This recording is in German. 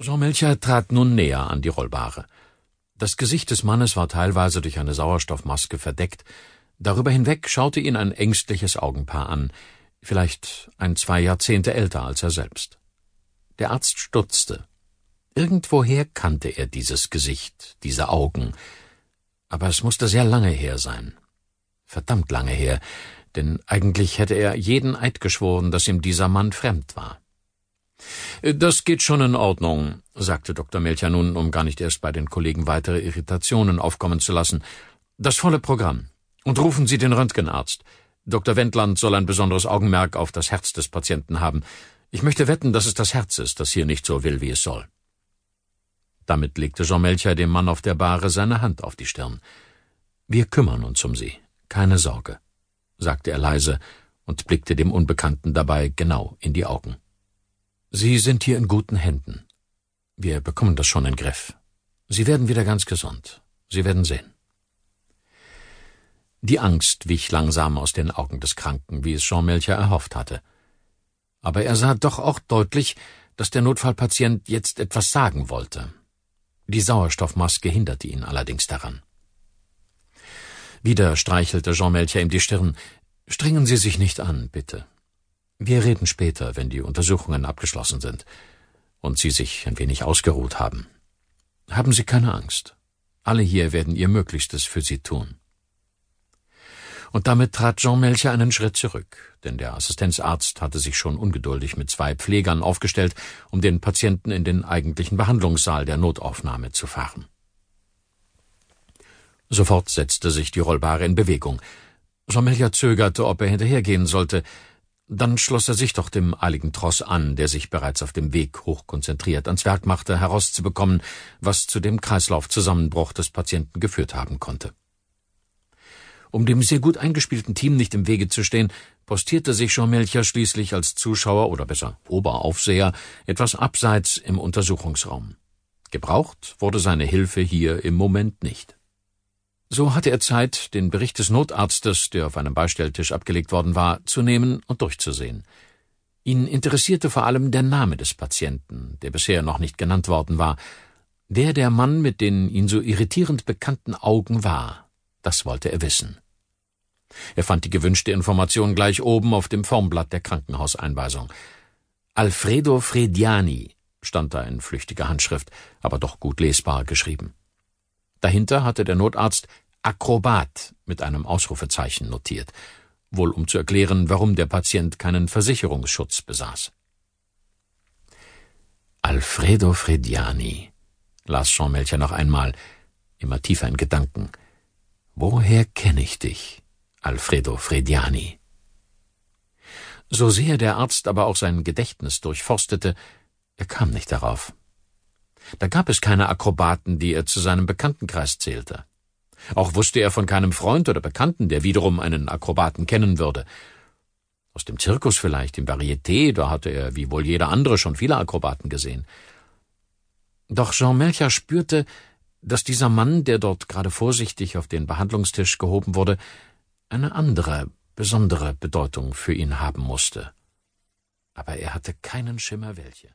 Jean Melcher trat nun näher an die Rollbare. Das Gesicht des Mannes war teilweise durch eine Sauerstoffmaske verdeckt, darüber hinweg schaute ihn ein ängstliches Augenpaar an, vielleicht ein zwei Jahrzehnte älter als er selbst. Der Arzt stutzte. Irgendwoher kannte er dieses Gesicht, diese Augen, aber es musste sehr lange her sein. Verdammt lange her, denn eigentlich hätte er jeden Eid geschworen, dass ihm dieser Mann fremd war. Das geht schon in Ordnung, sagte Dr. Melcher nun, um gar nicht erst bei den Kollegen weitere Irritationen aufkommen zu lassen. Das volle Programm. Und rufen Sie den Röntgenarzt. Dr. Wendland soll ein besonderes Augenmerk auf das Herz des Patienten haben. Ich möchte wetten, dass es das Herz ist, das hier nicht so will, wie es soll. Damit legte Jean Melcher dem Mann auf der Bahre seine Hand auf die Stirn. Wir kümmern uns um Sie. Keine Sorge, sagte er leise und blickte dem Unbekannten dabei genau in die Augen. Sie sind hier in guten Händen. Wir bekommen das schon in Griff. Sie werden wieder ganz gesund. Sie werden sehen. Die Angst wich langsam aus den Augen des Kranken, wie es Jean Melcher erhofft hatte. Aber er sah doch auch deutlich, dass der Notfallpatient jetzt etwas sagen wollte. Die Sauerstoffmaske hinderte ihn allerdings daran. Wieder streichelte Jean Melcher ihm die Stirn. Strengen Sie sich nicht an, bitte. Wir reden später, wenn die Untersuchungen abgeschlossen sind und Sie sich ein wenig ausgeruht haben. Haben Sie keine Angst. Alle hier werden ihr Möglichstes für Sie tun. Und damit trat Jean Melcher einen Schritt zurück, denn der Assistenzarzt hatte sich schon ungeduldig mit zwei Pflegern aufgestellt, um den Patienten in den eigentlichen Behandlungssaal der Notaufnahme zu fahren. Sofort setzte sich die Rollbare in Bewegung. Jean Melcher zögerte, ob er hinterhergehen sollte, dann schloss er sich doch dem eiligen Tross an, der sich bereits auf dem Weg hochkonzentriert ans Werk machte, herauszubekommen, was zu dem Kreislaufzusammenbruch des Patienten geführt haben konnte. Um dem sehr gut eingespielten Team nicht im Wege zu stehen, postierte sich Jean Melcher schließlich als Zuschauer oder besser Oberaufseher etwas abseits im Untersuchungsraum. Gebraucht wurde seine Hilfe hier im Moment nicht. So hatte er Zeit, den Bericht des Notarztes, der auf einem Beistelltisch abgelegt worden war, zu nehmen und durchzusehen. Ihn interessierte vor allem der Name des Patienten, der bisher noch nicht genannt worden war. Wer der Mann mit den ihn so irritierend bekannten Augen war, das wollte er wissen. Er fand die gewünschte Information gleich oben auf dem Formblatt der Krankenhauseinweisung. Alfredo Frediani stand da in flüchtiger Handschrift, aber doch gut lesbar geschrieben. Dahinter hatte der Notarzt Akrobat mit einem Ausrufezeichen notiert, wohl um zu erklären, warum der Patient keinen Versicherungsschutz besaß. Alfredo Frediani, las Jean Melcher noch einmal, immer tiefer in Gedanken. Woher kenne ich dich, Alfredo Frediani? So sehr der Arzt aber auch sein Gedächtnis durchforstete, er kam nicht darauf. Da gab es keine Akrobaten, die er zu seinem Bekanntenkreis zählte. Auch wusste er von keinem Freund oder Bekannten, der wiederum einen Akrobaten kennen würde. Aus dem Zirkus vielleicht, im Varieté, da hatte er wie wohl jeder andere schon viele Akrobaten gesehen. Doch Jean Melcher spürte, dass dieser Mann, der dort gerade vorsichtig auf den Behandlungstisch gehoben wurde, eine andere, besondere Bedeutung für ihn haben musste. Aber er hatte keinen Schimmer welche.